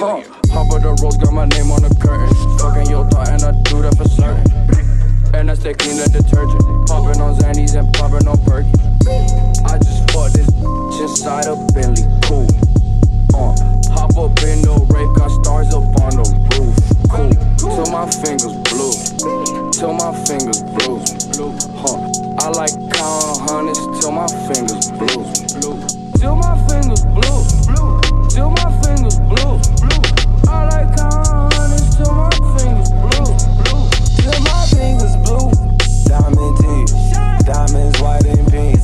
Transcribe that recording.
huh. Hop of the roads, got my name on the curtain. Fucking your thought, and I do that for certain. And I stay clean the detergent. Popping on Xannies and popping on Perky. I just fought this inside a Bentley. Cool. Uh, hop up in the Wraith, got stars up on the roof. Cool. Till my fingers blue. Till my fingers blue. Huh. I like count hundreds till my fingers blue. Till my fingers blue. blue. Diamonds white and pink.